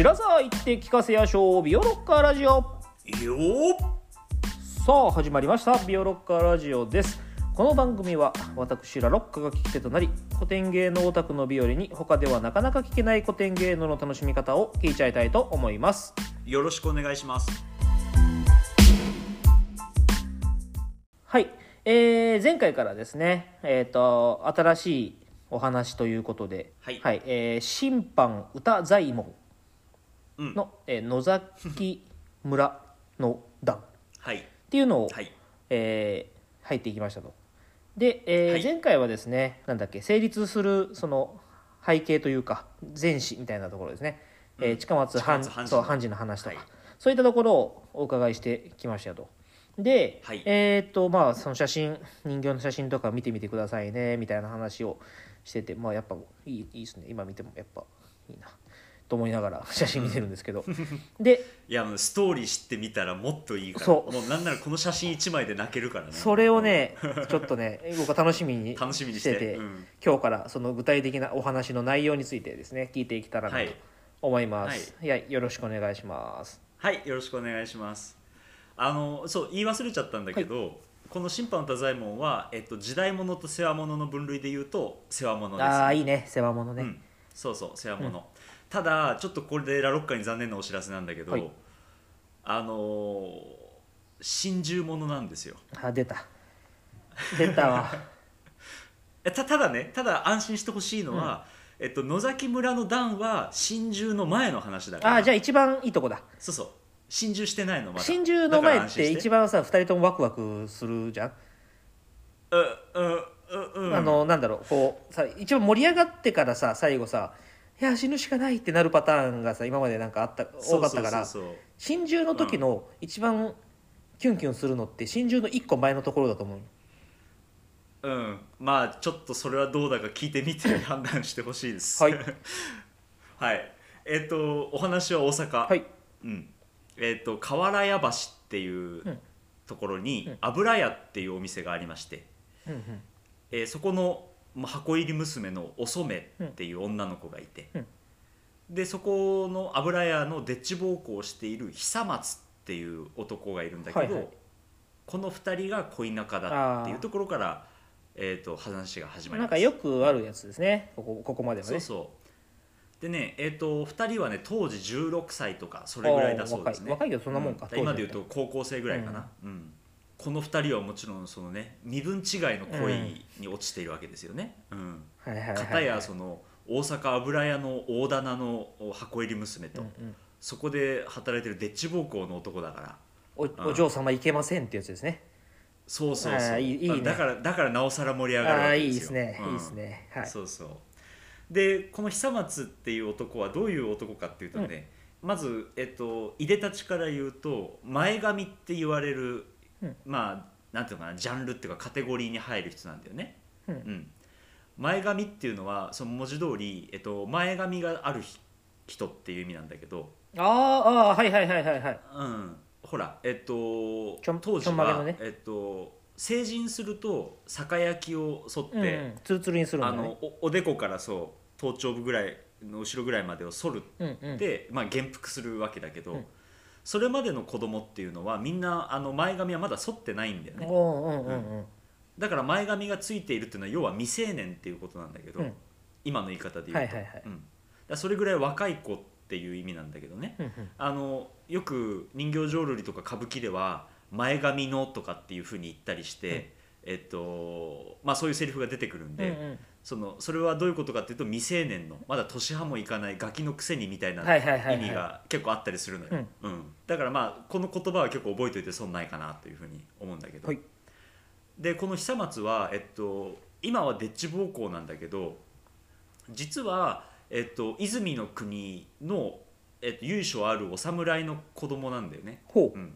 白沢行って聞かせやしょうビオロッカーラジオ。よーさあ始まりました。ビオロッカーラジオです。この番組は私らロッカが聞き手となり古典芸能オタクの日和に他ではなかなか聞けない古典芸能の楽しみ方を聞いちゃいたいと思います。よろしくお願いします。はい、えー前回からですねえっ、と新しいお話ということではい。えー審判歌左衛門。うんの、えー野崎村の段。っはい。ていうのを、はい。えー入っていきましたと。で、えーはい。前回はですねなんだっけ成立するその背景というか前史みたいなところですね、えー近松藩近松判事の。そう判事の話とか、はい。そういったところをお伺いしてきましたよと。で、はい。えーっとまあその写真人形の写真とか見てみてくださいねみたいな話をしててまあやっぱいいいいですね。今見てもやっぱいいなと思いながら写真見てるんですけど、でいやもうストーリー知ってみたらもっといいから。そう。もうなんならこの写真一枚で泣けるからね。それをねちょっとね僕は楽しみに楽しみにししてててうん。今日からその具体的なお話の内容についてですね聞いていけたらなとはい。思います、い、やよろしくお願いします。はいよろしくお願いします。あのそう言い忘れちゃったんだけど、この審判太左衛門は、えっと、時代物と世話物の分類で言うと世話物です、ああいいね。世話物ね、うん、そうそう世話物、ただちょっとこれでラロッカに残念なお知らせなんだけど、はい。あのー心中物なんですよ。あ出た。出たわ。えたただねただ安心してほしいのは、えっと、野崎村の段は心中の前の話だから。あじゃあ一番いいとこだ。そうそう。心中してないのまだ。心中の前って一番さ2人ともワクワクするじゃん、ううううん。あのなんだろうこうさ一番盛り上がってからさ最後さ「いや死ぬしかない」ってなるパターンがさ今までなんかあった多かったから心中の時の一番キュンキュンするのって心中の一個前のところだと思うそううん。まあちょっとそれはどうだか聞いてみて判断してほしいです。はい。はい。えっ、とお話は大阪。はい。うん。えっ、と河原屋橋っていううん。ところに、うん。油屋っていうお店がありまして、うんうん。えーそこのまあ箱入り娘のお染っていう女の子がいて、うん。でそこの油屋のでっち奉公をしている久松っていう男がいるんだけど、はいはい。この2人が恋仲だっていうところから、えー、と話が始まります。なんかよくあるやつですね。ここここまではね。そうそう。でねえっ、と2人はね当時16歳とかそれぐらいだそうですね。若い若いけどそんなもんかう当時今でいうと高校生ぐらいかな、うんこの2人はもちろんそのね身分違いの恋に落ちているわけですよね、片やその大阪油屋の大棚の箱入り娘と、うんうん。そこで働いてるでっち奉公の男だから。おお嬢様いけませんってやつですね。そうそうあそう。ーいいね。だからだからなおさら盛り上がるわけですよ。いいですね、うん。いいですね。はい。そうそう。でこの久松っていう男はどういう男かっていうとね、まず、えっと、いでたちから言うと前髪って言われる、うんまあなんていうのかなジャンルっていうかカテゴリーに入る人なんだよね。うん。前髪っていうのはその文字通り、えっと、前髪があるひ人っていう意味なんだけど、あーあーはいはいはいはいはい。うん、ほらえっと当時は、ね。えっと、成人すると酒焼きを剃って、うんうん。ツルツルにするんだあねのおおでこからそう頭頂部ぐらいの後ろぐらいまでを剃るうんうん。で、まあ、減幅するわけだけど、うんそれまでの子供っていうのはみんなあの前髪はまだ剃ってないんだよね。うん。だから前髪がついているっていうのは要は未成年っていうことなんだけど、うん。今の言い方で言うと、はいはいはい。うん、だそれぐらい若い子っていう意味なんだけどね、うんうん。あのよく人形浄瑠璃とか歌舞伎では前髪のとかっていうふうに言ったりして、えっとまあ、そういうセリフが出てくるんで、うんうんそのそれはどういうことかっていうと未成年のまだ年派もいかないガキのくせにみたいな意味が結構あったりするのよ、うん。だからまあこの言葉は結構覚えておいて損ないかなというふうに思うんだけど、はい。でこの久松は、えっと、今はでっち奉公なんだけど実は、えっと、泉の国の、えっと、由緒あるお侍の子供なんだよね。ほう。ん、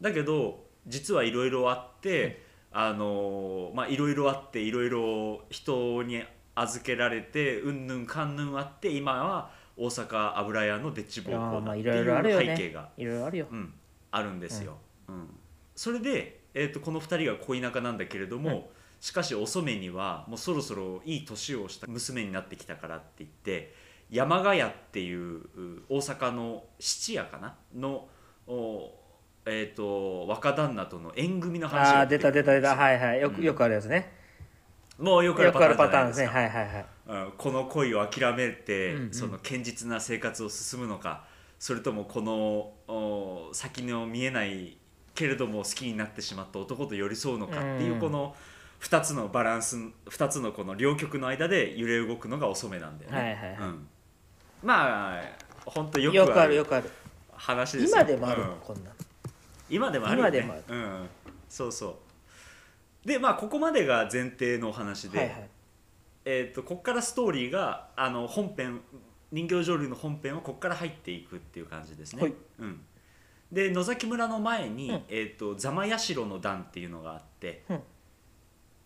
だけど実はいろいろあって、あのまあいろいろあっていろいろ人に預けられてうんぬんかんぬんあって今は大阪油屋のでっち奉公だっていう背景が、いろいろあるよ。うん、あるんですよ。うん。それで、えー、とこの2人が恋仲なんだけれども、うんしかしお染にはもうそろそろいい年をした娘になってきたからって言って山ヶ谷っていうう大阪の質屋かな？のおえー、と若旦那との縁組の話あがあ出た出た出た。はいはい。ようん。くよくあるやつね。もうよくあるパパターンですね。はいはいはい。うん。この恋を諦めて、うんうん。その堅実な生活を進むのかそれともこのお先の見えないけれども好きになってしまった男と寄り添うのかっていううんこの2つのバランス2つのこの両極の間で揺れ動くのが遅めなんだよね。はいはいはい。うん、まあ本当よよくあくあるるよくある。話ですよ。今でもあるうん。のこんなん今でもあるよね。今でもある。うん、そうそう。でまあここまでが前提のお話で、はいはい。えー、とここからストーリーがあの本編人形浄瑠璃の本編はここから入っていくっていう感じですね。はい。うん、で野崎村の前に、うん。えー、と座間社の段っていうのがあって、うん。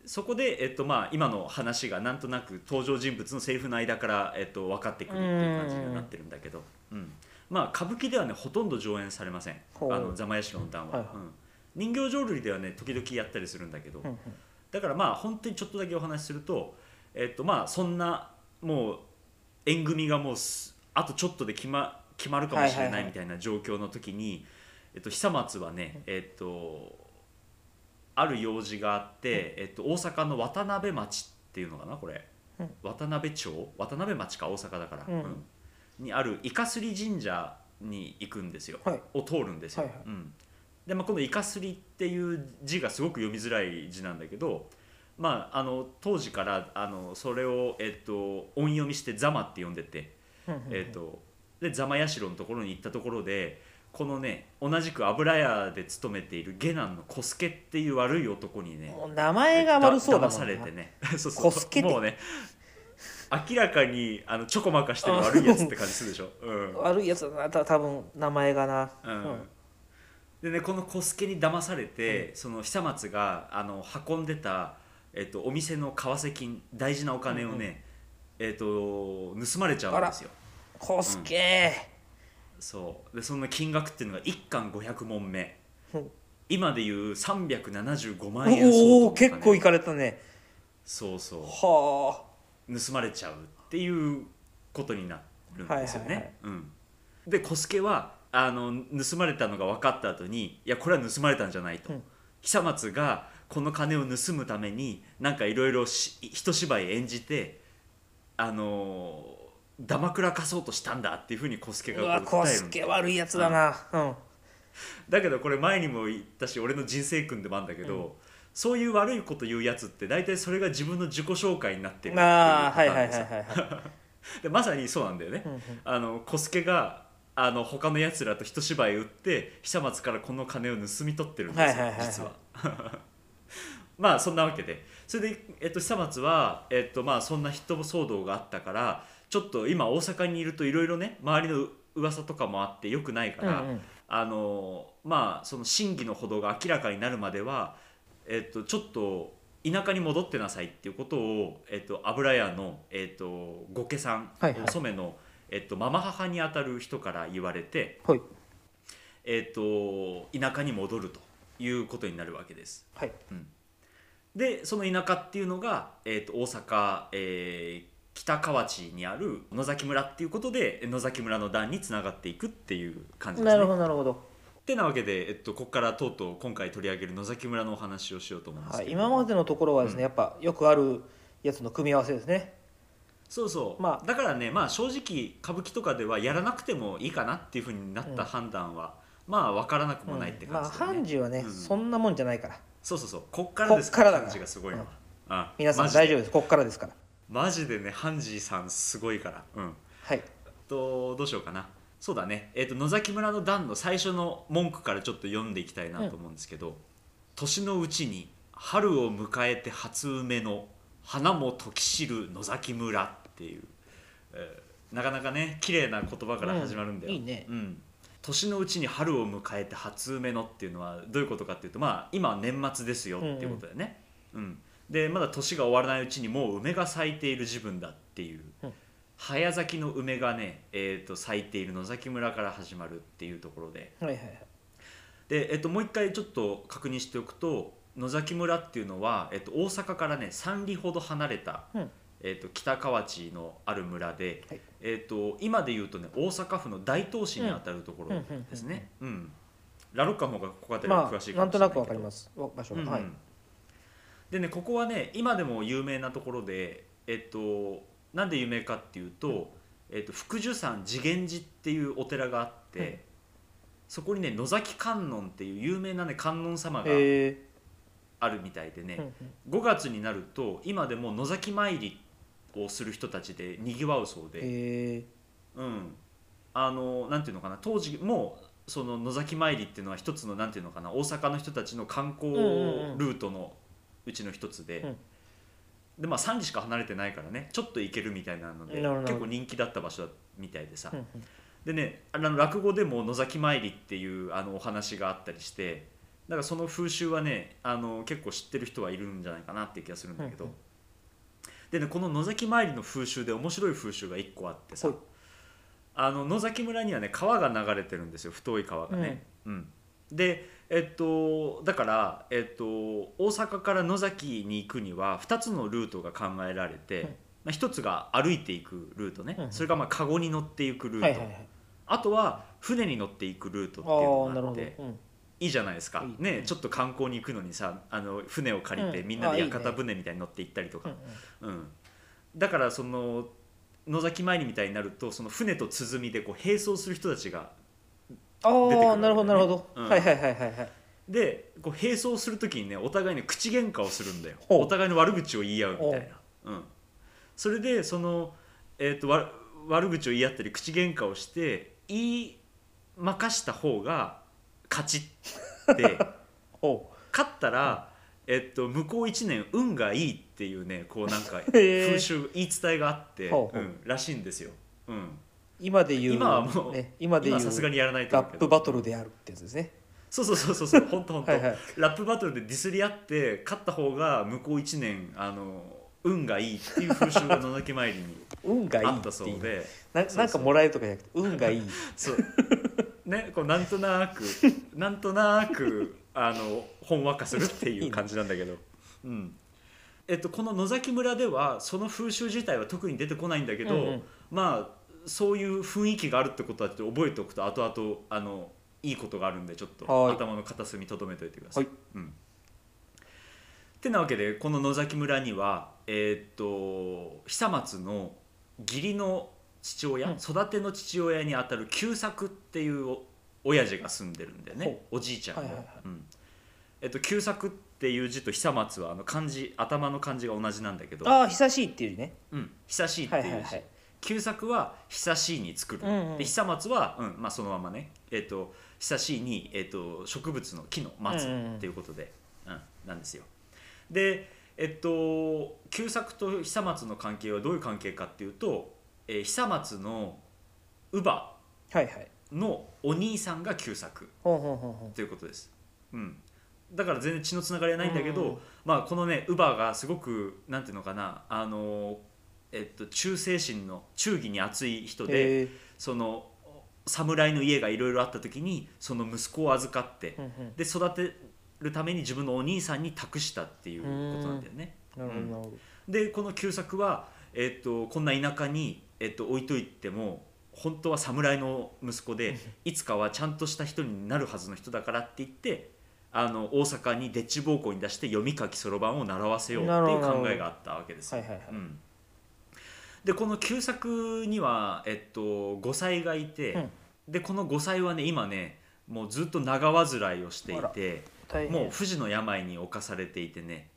そこで、えーとまあ、今の話がなんとなく登場人物のセリフの間から、えー、と分かってくるっていう感じになってるんだけど、うんまあ、歌舞伎ではねほとんど上演されません。あの座間社の段は、はいはい。うん。人形浄瑠璃ではね時々やったりするんだけど、うん。うんだからまあ本当にちょっとだけお話しすると、えっとまあそんなもう縁組がもうすあとちょっとで決ま決まるかもしれはいはいはいないみたいな状況の時に、えっと久松はね、えっとある用事があって、えっと大阪の渡辺町っていうのかなこれ、うん。渡辺町？渡辺町か大阪だから、うん。うんにあるイカスリ神社に行くんですよ、はい。を通るんですよ。はいはい。うん。でまあ、この「イカスリ」っていう字がすごく読みづらい字なんだけど、まあ、あの当時からあのそれを、えっと、音読みして「ザマ」って呼んでて、えっと、でザマヤシロのところに行ったところでこのね同じく油屋で勤めている下男の小助っていう悪い男にね名前が悪そうだもんな。騙されてね。そうそう。もうね明らかにあのちょこまかしてる悪いやつって感じするでしょ、うん、悪いやつだな。た多分名前がな。うん。でねこの小助に騙されて、その久松があの運んでた、えっと、お店の為替金大事なお金をね、えっと、盗まれちゃうんですよ。コスケ。そう。でその金額っていうのが1貫500問目。うん。今でいう375万円相当おおの金結構いかれたね。そうそう。は盗まれちゃうっていうことになるんですよね。はいはいはい。うん。で小助はあの盗まれたのが分かった後にいやこれは盗まれたんじゃないと、うん。久松がこの金を盗むためになんかいろいろ一芝居演じてあのだまくらかそうとしたんだっていうふうに小助がこう訴えるんだ悪いやつだな。うん。だけどこれ前にも言ったし俺の人生訓でもあるんだけど、そういう悪いこと言うやつって大体それが自分の自己紹介になってるっていうああはいはいはいはいはい。でまさにそうなんだよね、うんうん。あの小助があの他のやつらと一芝居打って久松からこの金を盗み取ってるんですよ、はいはいはいはい。実は。まあそんなわけで。それで、えっと、久松は、えっとまあ、そんな人騒動があったからちょっと今大阪にいるといろいろね周りの噂とかもあってよくないから、うんうん。あのまあその真偽のほどが明らかになるまでは、えっと、ちょっと田舎に戻ってなさいっていうことを、えっと、油屋の、えっと、御家さん、はいはい。お染の、えっと、ママ母にあたる人から言われて、はい。えっと、田舎に戻るということになるわけです。はい。でその田舎っていうのが、えっと、大阪、えー北河内にある野崎村っていうことで野崎村の段につながっていくっていう感じですね。なるほどなるほどってなわけで、えっと、ここからとうとう今回取り上げる野崎村のお話をしようと思うんですはいけど、今までのところはですねやっぱよくあるやつの組み合わせですね。そうそう、まあ。だからね、まあ、正直歌舞伎とかではやらなくてもいいかなっていうふうになった判断は、まあ分からなくもないってうんまあ感じだよね、判事はねうん。そんなもんじゃないから。そうそうそう。こっからですから判事がすごいのは、あ皆さん大丈夫です。こっからですから。マジでねハンジさんすごいから。うん。はい。とどうしようかなそうだね、えっと野崎村の段の最初の文句からちょっと読んでいきたいなと思うんですけど、年のうちに春を迎えて初梅の花も時知る野崎村っていう、えーなかなかね綺麗な言葉から始まるんだよ、うんいいね。うん。年のうちに春を迎えて初梅のっていうのはどういうことかっていうとまあ今は年末ですよっていうことだよね、うん。でまだ年が終わらないうちにもう梅が咲いている自分だっていう、うん早咲きの梅がね、えー、と咲いている野崎村から始まるっていうところで。はいはいはい。で、えっともう一回ちょっと確認しておくと野崎村っていうのは、えっと大阪からね3里ほど離れた、うん。えー、と北河内のある村で、はい。えー、と今で言うとね大阪府の大東市にあたるところですね、うんラロッカの方がここあたりはま詳しいあなんとかもしれないけど。なくわかります。わ場所が、うんうん。はい。でねここはね今でも有名なところでえっとなんで有名かっていうと,、えっと福寿山次元寺っていうお寺があって、うんそこにね野崎観音っていう有名なね観音様がえあるみたいでね、ーうん。5月になると今でも野崎参りをする人たちでにぎわうそうで、えうん、あのなんていうのかな当時もその野崎参りっていうのは一つのなんていうのかな大阪の人たちの観光うんうんうん。ルートのうちの一つで、うんでまあ3時しか離れてないからねちょっと行けるみたいなので結構人気だった場所みたいでさ、ーうんでねあの落語でも野崎参りっていうあのお話があったりしてだからその風習はねあの結構知ってる人はいるんじゃないかなっていう気がするんだけど、うんうん。でねこの野崎参りの風習で面白い風習が1個あってさ、はいあの野崎村にはね川が流れてるんですよ。太い川がね。うん。でえっとだから、えっと、大阪から野崎に行くには2つのルートが考えられて、うん。まあ、1つが歩いていくルートね、それがまあカゴに乗っていくルート、はいはいはい。あとは船に乗っていくルートってあいうのがあってうん。いいじゃないですか。いいね。ちょっと観光に行くのにさあの船を借りてうん。みんなで屋形船みたいに乗って行ったりとか。うん。だからその野崎参りみたいになるとその船と鼓でこう並走する人たちがあ出てくるなるほどなるほど、うん。はいはいはいはいはい。でこう並走する時にねお互いに口喧嘩をするんだよ。お互いの悪口を言い合うみたいな、う。ん、それでその、えー、とわ悪口を言い合ったり口喧嘩をして言いまかした方が勝ちって。ほ勝ったら、えっと、向こう1年運がいいっていうねこうなんか風習言い伝えがあって、ほう。ん、らしいんですよ、うん、う今で言う今はもうね、今で言う今さすがにやらないとラップバトルであるってやつですね。そうそうそうそうそう本当本当ラップバトルでディスり合って勝った方が向こう1年あの運がいいっていう風習が野崎参りに運がいいあったそうで。なんかもらえるとかじゃなくて運がいいそう。ねこうなんとなくなんとなくあのほんわかするっていう感じなんだけど。うん。えっと、この野崎村ではその風習自体は特に出てこないんだけど、うんうん。まあそういう雰囲気があるってことはちょっと覚えておくと後々あのいいことがあるんでちょっとはい。頭の片隅に留めておいてください。はい。うん。てなわけでこの野崎村には、えーっと久松の義理の父親、うん。育ての父親にあたる久作っていうお親父が住んでるんだよね。おじいちゃんの。はいはいはい。うん。えっと、久作っていう字と久松はあの漢字頭の漢字が同じなんだけど、ああ久しいっていうね。うん、久しいって字、はいいうはいはい旧作は久しいに作る、うんうん。で久松は、うんまあ、そのままね、えっと久しいに、えっと植物の木の松うんうんうん。っていうことで、うんなんですよ。でえっと旧作と久松の関係はどういう関係かっていうと、えー久松の乳母はいはいのお兄さんが旧作ということです、うん、だから全然血のつながりはないんだけど、うんまあ、このね乳母がすごくなんていうのかなあの、えっと、忠誠心の忠義に熱い人うでへえ。その侍の家がいろいろあった時にその息子を預かってうんうん。で育てるために自分のお兄さんに託したっていうことなんだよね。なるほどなるほど。でこの旧作は、えっと、こんな田舎に、えっと、置いといても本当は侍の息子でいつかはちゃんとした人になるはずの人だからって言ってあの大阪にでっち奉公に出して読み書きそろばんを習わせようっていう考えがあったわけですよ。はいはいはい。うんでこの旧作には、えっと、5歳がいて、うん。でこの5歳はね今ねもうずっと長患いをしていてもう不治の病に侵されていてね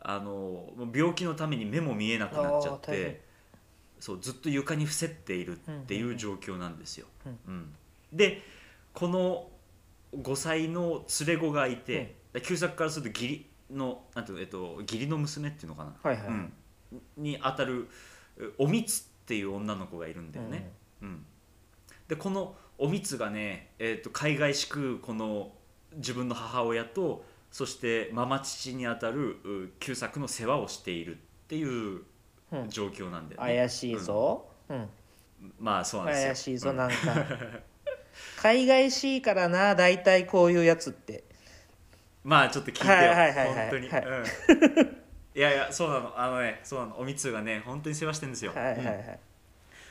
あの病気のために目も見えなくなっちゃってそうずっと床に伏せっているっていう状況なんですよ。うん。うん。でこの5歳の連れ子がいて、で旧作からすると義理のなんていうのえっと義理の娘っていうのかな、はいはいうん、にあたるえおみつっていう女の子がいるんだよね。うん。でこのおみつがね、えー、と海外しくこの自分の母親とそしてママ父にあたるう旧作の世話をしているっていううん。状況なんだよね。怪しいぞ。うん。まあそうなんですよ。怪しいぞうん。なんか。海外しいからな大体こういうやつって。まあちょっと聞いてよ、はいはいはいはい本当に、はいうん いやいやそうなの。あのねそうなの。おみつがね本当に世話してるんですよ、はいはいはうん。い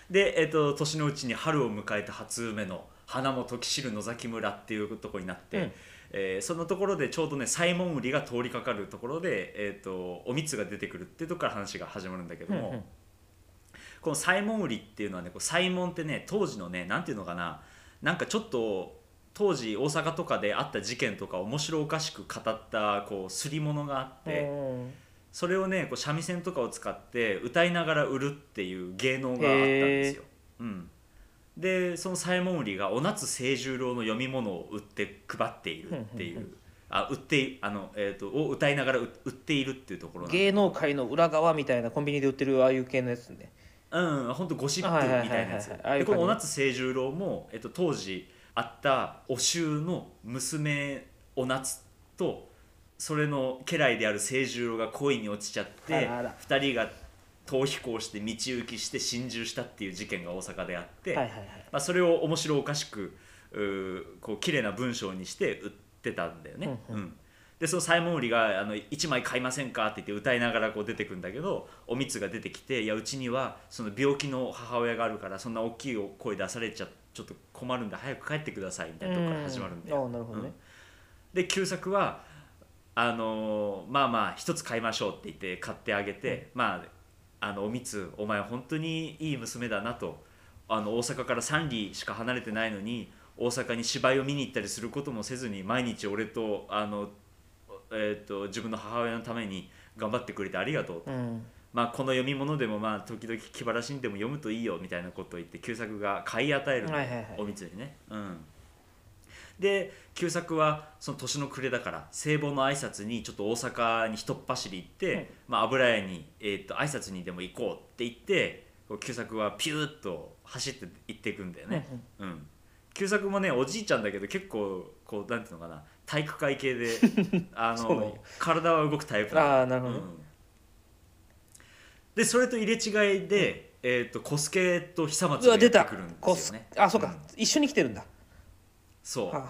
で、えっと年のうちに春を迎えた初梅の花も時知る野崎村っていうところになって、うん。えーそのところでちょうどねサイモン売りが通りかかるところで、えっとおみつが出てくるっていうところから話が始まるんだけども、うんうんこのサイモン売りっていうのはねこうサイモンってね当時のねなんていうのかななんかちょっと当時大阪とかであった事件とか面白おかしく語ったこうすり物があって。うんそれをねこう三味線とかを使って歌いながら売るっていう芸能があったんですよ。うん、でその左衛門売りがお夏清十郎の読み物を売って配っているっていう、あ売っていあの、えー、とを歌いながら売売っているっていうところ芸能界の裏側みたいなコンビニで売ってるああいう系のやつね。うん本当ゴシップみたいなやつ。でこのお夏清十郎も、えっと、当時あったお衆の娘お夏とそれの家来である清十郎が恋に落ちちゃってあらあら2人が逃避行して道行きして心中したっていう事件が大阪であって、はいはいはいまあ、それを面白おかしくうーこう綺麗な文章にして売ってたんだよね。うんうんうんでそのサイモン売りがあの「1枚買いませんか?」って言って歌いながらこう出てくんだけどおみつが出てきて「いやうちにはその病気の母親があるからそんな大きい声出されちゃちょっと困るんで早く帰ってください」みたいなとこから始まるんだよ。ああなるほどね、で旧作はあのーまあまあ一つ買いましょうって言って買ってあげて、まああのおみつお前本当にいい娘だなと。あの大阪から3里しか離れてないのに大阪に芝居を見に行ったりすることもせずに毎日俺とあの、えー、と自分の母親のために頑張ってくれてありがとうと、うん。まあ、この読み物でもまあ時々気晴らしにでも読むといいよみたいなことを言って旧作が買い与えるの、はいはいはい。おみつにね。うんで旧作はその年の暮れだから聖母の挨拶にちょっと大阪に一っ走り行って、うん。まあ、油屋に、えー、と挨拶にでも行こうって言って旧作はピューッと走って行っていくんだよね。うん旧作もねおじいちゃんだけど結構こうなんていうのかな体育会系で あの体は動くタイプなのああなるほど、うん。でそれと入れ違いで、えー、と小助と久松が出た。くるんでこすすよね。あそうか、ん。一一緒に来てるんだそう。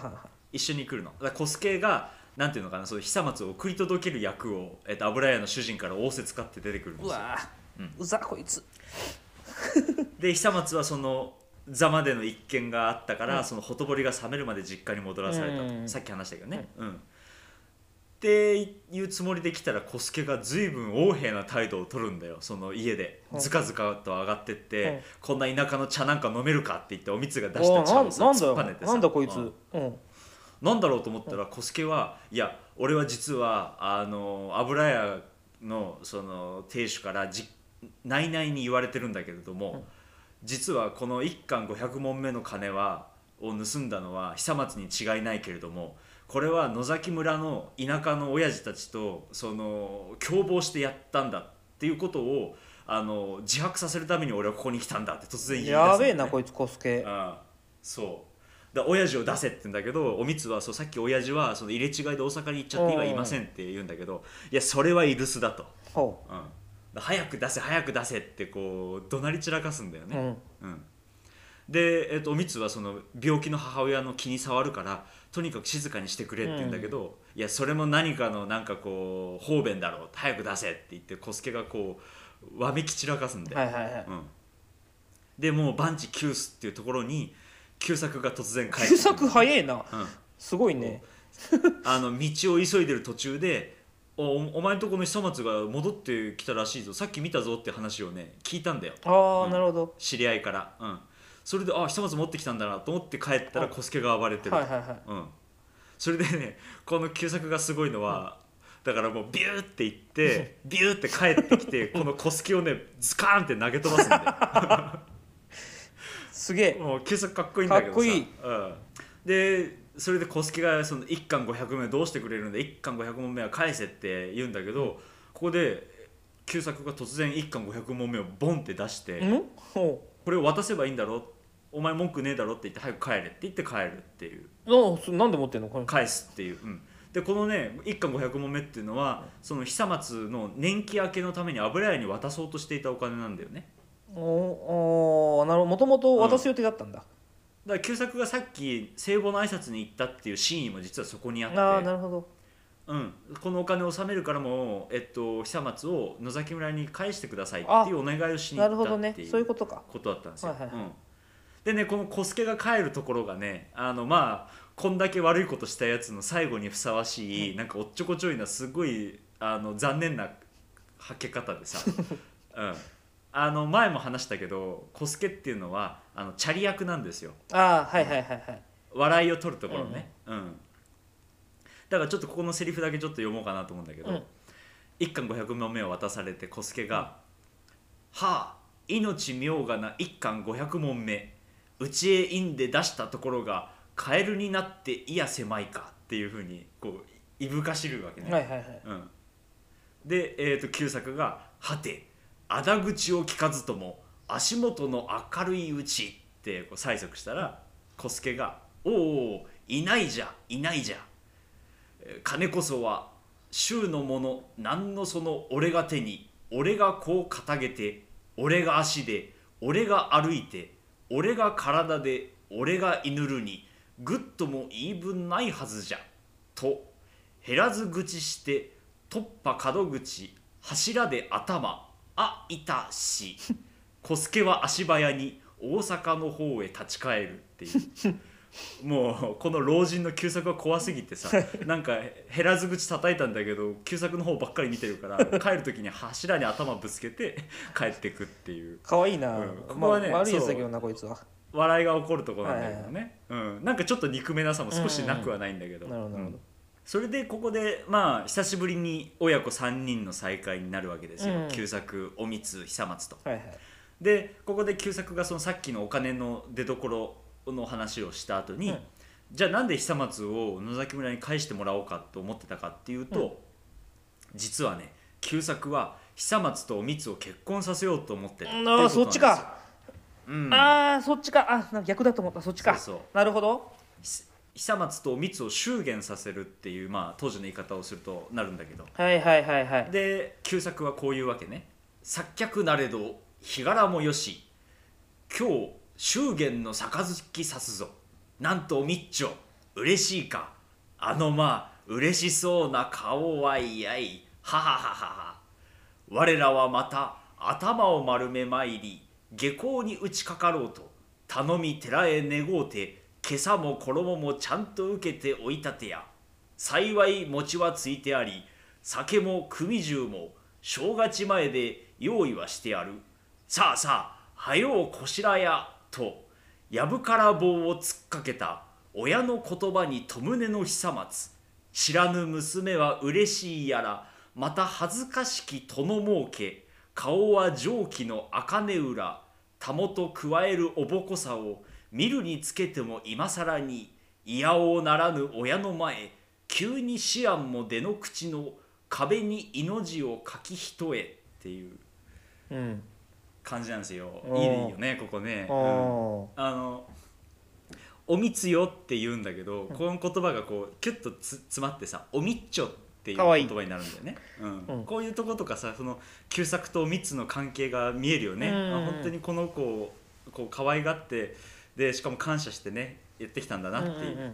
一緒に来るの。だから小助がなんていうのかなそういう久松を送り届ける役を、えー、と油屋の主人から仰せ使って出てくるんですよ。うわー、うん。うざこいつ。で久松はその座までの一件があったから、うん。そのほとぼりが冷めるまで実家に戻らされた。と、うん。さっき話したけどね、うんっていうつもりで来たら小助が随分横柄な態度を取るんだよ。その家で。う。んずかずかと上がってって、うんこんな田舎の茶なんか飲めるか？って言っておみつが出しおた茶をさ突っぱねてさ。なんだこいつ、ううん。んなんだろうと思ったら小助はいや俺は実はあの油屋のその亭主からじ内々に言われてるんだけれども、うん。実はこの一貫500問目の金はを盗んだのは久松に違いないけれどもこれは野崎村の田舎の親父たちとその共謀してやったんだっていうことをあの自白させるために俺はここに来たんだって突然言い出すね。やべえなこいつコスケ。ああそう。だ親父を出せって言うんだけどおみつはそうさっき親父はその入れ違いで大阪に行っちゃって今いませんって言うんだけどいやそれはイルスだと、ほう。ん、だ早く出せ早く出せってこう怒鳴り散らかすんだよう、うね、ん、うん。で、えっとおみつはその病気の母親の気に障るからとにかく静かにしてくれって言うんだけど、いやそれも何かのなんかこう方便だろう早く出せって言って小助がこうわめき散らかすんだよ、はいはいはい。うん、でもう万事休すっていうところに旧作が突然帰って作早えな。うん、すごいね。あの道を急いでる途中でおお前んとこの久松が戻ってきたらしいぞ。さっき見たぞって話をね聞いたんだよ。ああ、うん。なるほど。知り合いから、うん、それであ久松持ってきたんだなと思って帰ったらあ小助が暴れてる、はいはいはい。うん、それでねこの旧作がすごいのは、だからもうビューって行って ビューって帰ってきてこの小助をねズカーンって投げ飛ばすんだよ。すげえ。もう旧作かっこいいんだけどさ。かっこいい。うん、でそれで小助がその1巻500名どうしてくれるんで1巻500問目は返せって言うんだけど、ここで旧作が突然1巻500問目をボンって出して、これを渡せばいいんだろお前文句ねえだろって言って早く帰れって言って帰るっていう。うあそなんで持ってんの？これ。返すっていう、うん、でこのね1巻500問目っていうのはその久松の年季明けのために油屋に渡そうとしていたお金なんだよね。おおなるほど。もともと渡す予定だったんだ、だから旧作がさっき聖母の挨拶に行ったっていうシーンも実はそこにあって。ああなるほど。うん、このお金を納めるからもう、えっと、久松を野崎村に返してくださいっていうお願いをしにな行ったっるほどね。ていうそういうことか。ことだったんですよ。はいはいはい。うんでねこの小助が帰るところがねあのまあこんだけ悪いことしたやつの最後にふさわしい、なんかおっちょこちょいなすごいあの残念なはけ方でさ、うん、あの前も話したけど小助っていうのはあのチャリ役なんですよ。ああはいはいはいはい。笑いを取るところね、うんだからちょっとここのセリフだけちょっと読もうかなと思うんだけど、うん一巻500問目を渡されて小助が「はあ命妙がな一巻500問目うちへ院で出したところがカエルになっていや狭いか」っていうふうにこういぶかしるわけね。はいはいはい。うん、で、えー、と旧作が「はてあだ口を聞かずとも足元の明るいうち」ってこう催促したら小助が「おおいないじゃいないじゃ。えー金こそは衆のもの何のその俺が手に俺がこう掲げて俺が足で俺が歩いて俺が体で俺が犬るにぐっとも言い分ないはずじゃ」と減らず口して突破角口柱で頭あいたし小助は足早に大阪の方へ立ち返るっていう。もうこの老人の旧作が怖すぎてさ なんか減らず口叩いたんだけど旧作の方ばっかり見てるから帰る時に柱に頭ぶつけて帰ってくっていう。かわいいな、うんここはねまあ、悪いやつだけどなこいつは。笑いが起こるところなんだけどね、うん、なんかちょっと憎めなさも少しなくはないんだけど、なるほどなるほど。うん。それでここでまあ久しぶりに親子3人の再会になるわけですよ、うん。旧作おみつ久松と。はいはい。でここで旧作がそのさっきのお金の出所の話をした後に、うん。じゃあなんで久松を野崎村に返してもらおうかと思ってたかっていうと、うん。実はね旧作は久松とおみつを結婚させようと思ってたああそっちか、うん、ああそっちか。あなんか逆だと思った。そっちか。なるほど。ひ久松とおみつを祝言させるっていう、まあ、当時の言い方をするとなるんだけど。はいはいはいはい。で旧作はこういうわけね「作客なれど日柄もよし。今日祝言の杯さすぞ。なんとみっちょ嬉しいか。あのまあ嬉しそうな顔はいやい。はははは我らはまた頭を丸めまいり下校に打ちかかろうと頼み寺へ願うて今朝も衣もちゃんと受けておいたてや。幸い餅はついてあり酒も組重も正月前で用意はしてある。さあさあはようこしらや。とやぶから棒を突っかけた親の言葉に戸胸の久松知らぬ娘は嬉しいやらまた恥ずかしき殿儲け顔は蒸気の茜裏たもと加えるおぼこさを見るにつけても今更に嫌おうならぬ親の前急に思案も出の口の壁に命を書き一重っていう。うん。感じなんですよ。いいよねここね、うん。おあのおみつよって言うんだけど、この言葉がこうキュッとつ詰まってさおみっちょっていう言葉になるんだよね。うん。うん。こういうとことかさその旧作とおみつの関係が見えるよね、うん。あ本当にこの子をこう可愛がってでしかも感謝してねやってきたんだなっていう,、うんうんう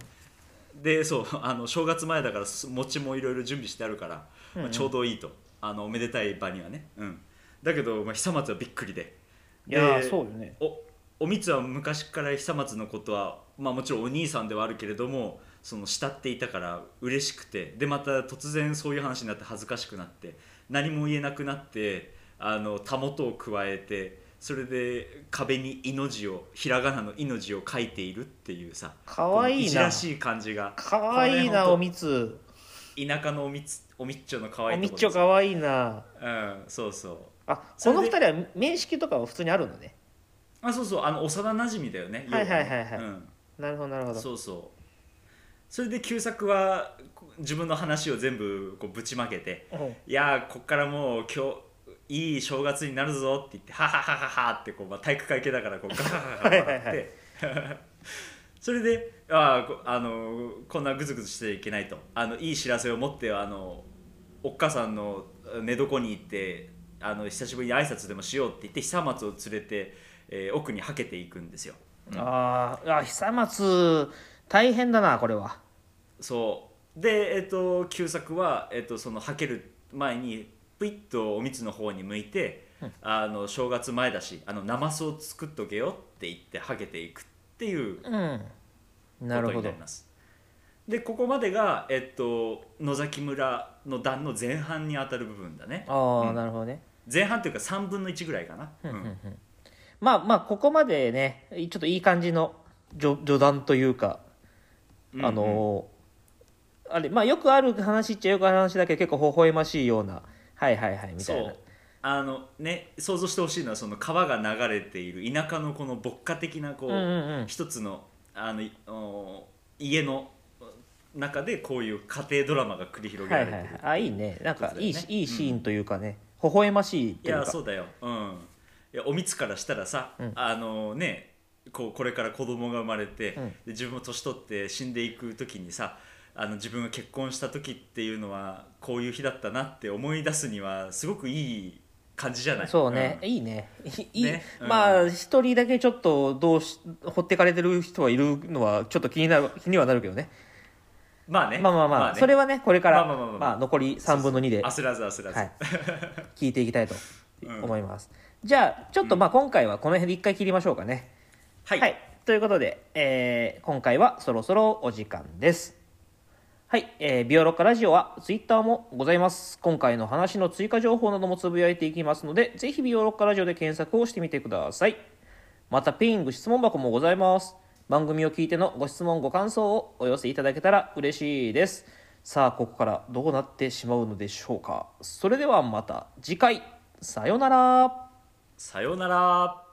ん。でそうあの正月前だからす餅もいろいろ準備してあるから、うんうん。まあ、ちょうどいいと。あのおめでたい場にはね、うん、だけど、まあ、久松はびっくりで。いやそうよね。おおみつは昔から久松のことは、まあ、もちろんお兄さんではあるけれどもその慕っていたから嬉しくて。でまた突然そういう話になって恥ずかしくなって何も言えなくなってあのたもとを加えてそれで壁に「命」をひらがなの「命」を書いているっていうさかわいいな。らしい感じが。かわいいなおみつ。田舎のおみつおみっちょの可愛いおみっところですちょかわいいな。うんそうそうあこの二人は面識とかは普通にあるのね。あそうそうあの幼なじみだよねはいはいはいはい。うん。なるほどなるほど。そうそう。それで旧作はこ自分の話を全部こうぶちまけてうん「いやーこっからもう今日いい正月になるぞ」って言って「ははははは」ってこう、まあ、体育会系だからこう ガハハハ笑って。それでああのこんなグズグズしてはいけないと。あのいい知らせを持ってあのおっかさんの寝床に行ってあの久しぶりに挨拶でもしようって言って久松を連れて、えー奥にはけていくんですよ。あーあ久松大変だなこれは。そで、えっと、旧作は、えっと、そのはける前にプイッとおみつの方に向いて、あの正月前だしあのナマスを作っとけよって言ってはけていくっていうこうん。なるほど。とになります。でここまでが、えっと、野崎村の段の前半に当たる部分だね。ああ、うん。なるほどね前半というか3分の1ぐらいかな、うんうんうん。うん。まあまあここまでねちょっといい感じの序序談というかあのーあれまあよくある話っちゃよくある話だけど結構微笑ましいようなはいはいはいみたいな。そう。あのね想像してほしいのはその川が流れている田舎のこの牧歌的なこう、うんうんうん。一つのあの家の中でこういう家庭ドラマが繰り広げはいはいられてる、はいあいいね。なんかいい,、ねいいシーンというかね、微笑ましいいというか。やそうだよ。うん。いやおみつからしたらさ、うん。あのねこうこれから子供が生まれて、うん。で自分も年取って死んでいく時にさあの自分が結婚した時っていうのはこういう日だったなって思い出すにはすごくいい感じじゃない？そうね、ん。いいね。いいね？うん。まあ一人だけちょっとどうし放ってかれてる人はいるのはちょっと気になる気にはなるけどねまあね。まあまあまあ、ね。それはねこれから、まあまあまあまあ。まあ残り3分の2で焦らず焦らず、はい、聞いていきたいとうん。思います、じゃあちょっとまあ今回はこの辺で一回切りましょうかね、はい。ということで、えー今回はそろそろお時間です。はい、えービオロッカラジオはツイッターもございます。今回の話の追加情報などもつぶやいていきますのでぜひビオロッカラジオで検索をしてみてください。またペイング質問箱もございます番組を聞いてのご質問ご感想をお寄せいただけたら嬉しいです。さあここからどうなってしまうのでしょうか。それではまた次回。さようなら。さようなら。